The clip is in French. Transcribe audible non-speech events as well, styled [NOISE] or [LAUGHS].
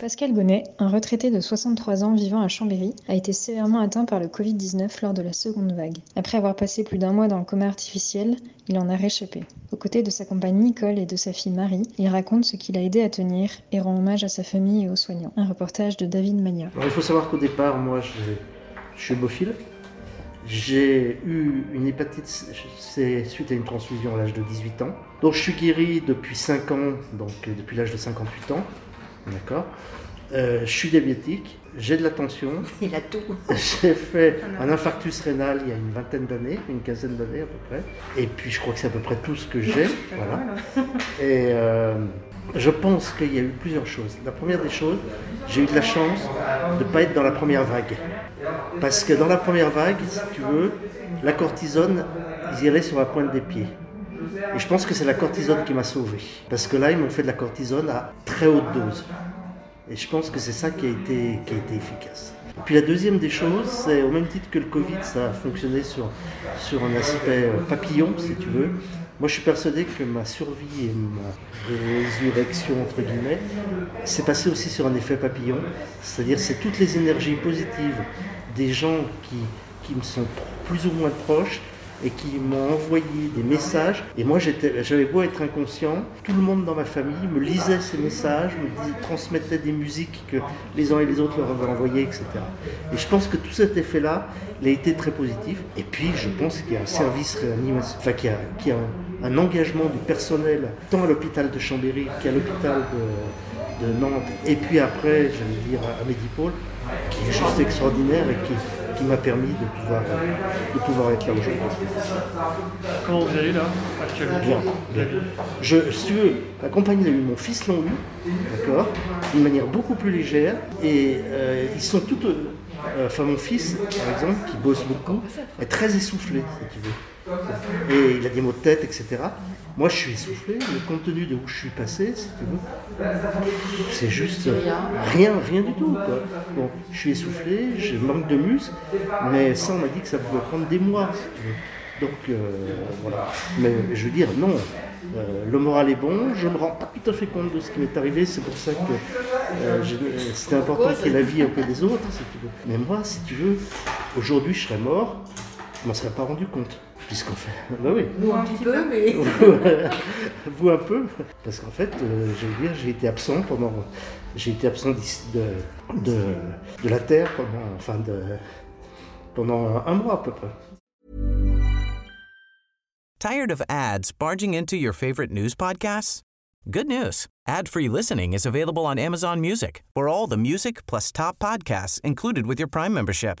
Pascal Gonnet, un retraité de 63 ans vivant à Chambéry, a été sévèrement atteint par le Covid-19 lors de la seconde vague. Après avoir passé plus d'un mois dans le coma artificiel, il en a réchappé. Aux côtés de sa compagne Nicole et de sa fille Marie, il raconte ce qu'il a aidé à tenir et rend hommage à sa famille et aux soignants. Un reportage de David Magna. Alors, il faut savoir qu'au départ, moi, je, suis hémophile. J'ai eu une hépatite C suite à une transfusion à l'âge de 18 ans. Donc, je suis guéri depuis 5 ans, donc depuis l'âge de 58 ans. D'accord Euh, Je suis diabétique, j'ai de la tension. [LAUGHS] Il a tout. J'ai fait [LAUGHS] un infarctus rénal il y a une vingtaine d'années, une quinzaine d'années à peu près. Et puis, je crois que c'est à peu près tout ce que j'ai. Voilà. Et euh, je pense qu'il y a eu plusieurs choses. La première des choses, j'ai eu de la chance de ne pas être dans la première vague. Parce que dans la première vague, si tu veux, la cortisone, ils y allaient sur la pointe des pieds. Et je pense que c'est la cortisone qui m'a sauvé. Parce que là, ils m'ont fait de la cortisone à très haute dose. Et je pense que c'est ça qui a, été, qui a été efficace. Et puis la deuxième des choses, c'est au même titre que le Covid, ça a fonctionné sur, sur un aspect euh, papillon, si tu veux. Moi, je suis persuadé que ma survie et ma résurrection, entre guillemets, s'est passé aussi sur un effet papillon. C'est-à-dire, c'est toutes les énergies positives des gens qui, qui me sont plus ou moins proches et qui m'ont envoyé des messages. Et moi, j'avais beau être inconscient, tout le monde dans ma famille me lisait ces messages, me transmettait des musiques que les uns et les autres leur avaient envoyées, etc. Et je pense que tout cet effet-là, il a été très positif. Et puis, je pense qu'il y a un service réanimation, enfin, qu'il y a, un, engagement du personnel, tant à l'hôpital de Chambéry qu'à l'hôpital de, Nantes, et puis après, j'allais dire, à Medipôle, qui est juste extraordinaire et qui, qui m'a permis de pouvoir, de pouvoir être là aujourd'hui. Comment vous allez là, actuellement Bien, bien. Je, si tu veux, la compagnie a eu mon fils l'ont eu, d'accord, d'une manière beaucoup plus légère, et euh, ils sont tous, euh, enfin mon fils, par exemple, qui bosse beaucoup, est très essoufflé, si tu veux. Et il a des maux de tête, etc. Moi, je suis essoufflé, mais compte tenu de où je suis passé, si tu veux, c'est juste rien, rien du tout. Quoi. Bon, je suis essoufflé, je manque de muscles, mais ça, on m'a dit que ça pouvait prendre des mois, si tu veux. Donc euh, voilà. Mais je veux dire, non, euh, le moral est bon, je ne me rends pas tout à fait compte de ce qui m'est arrivé, c'est pour ça que euh, c'était important qu'il y ait la vie un peu des autres, si tu veux. Mais moi, si tu veux, aujourd'hui je serais mort, je m'en serais pas rendu compte. Puisqu'en fait, bah oui. Nous un petit peu, mais. [LAUGHS] [LAUGHS] Vous un peu, parce qu'en fait, euh, je veux dire, j'ai été absent pendant, j'ai été absent de, de, de la Terre pendant, enfin de, pendant un, un mois à peu près. Tired of ads barging into your favorite news podcasts? Good news. Ad-free listening is available on Amazon Music for all the music plus top podcasts included with your Prime membership.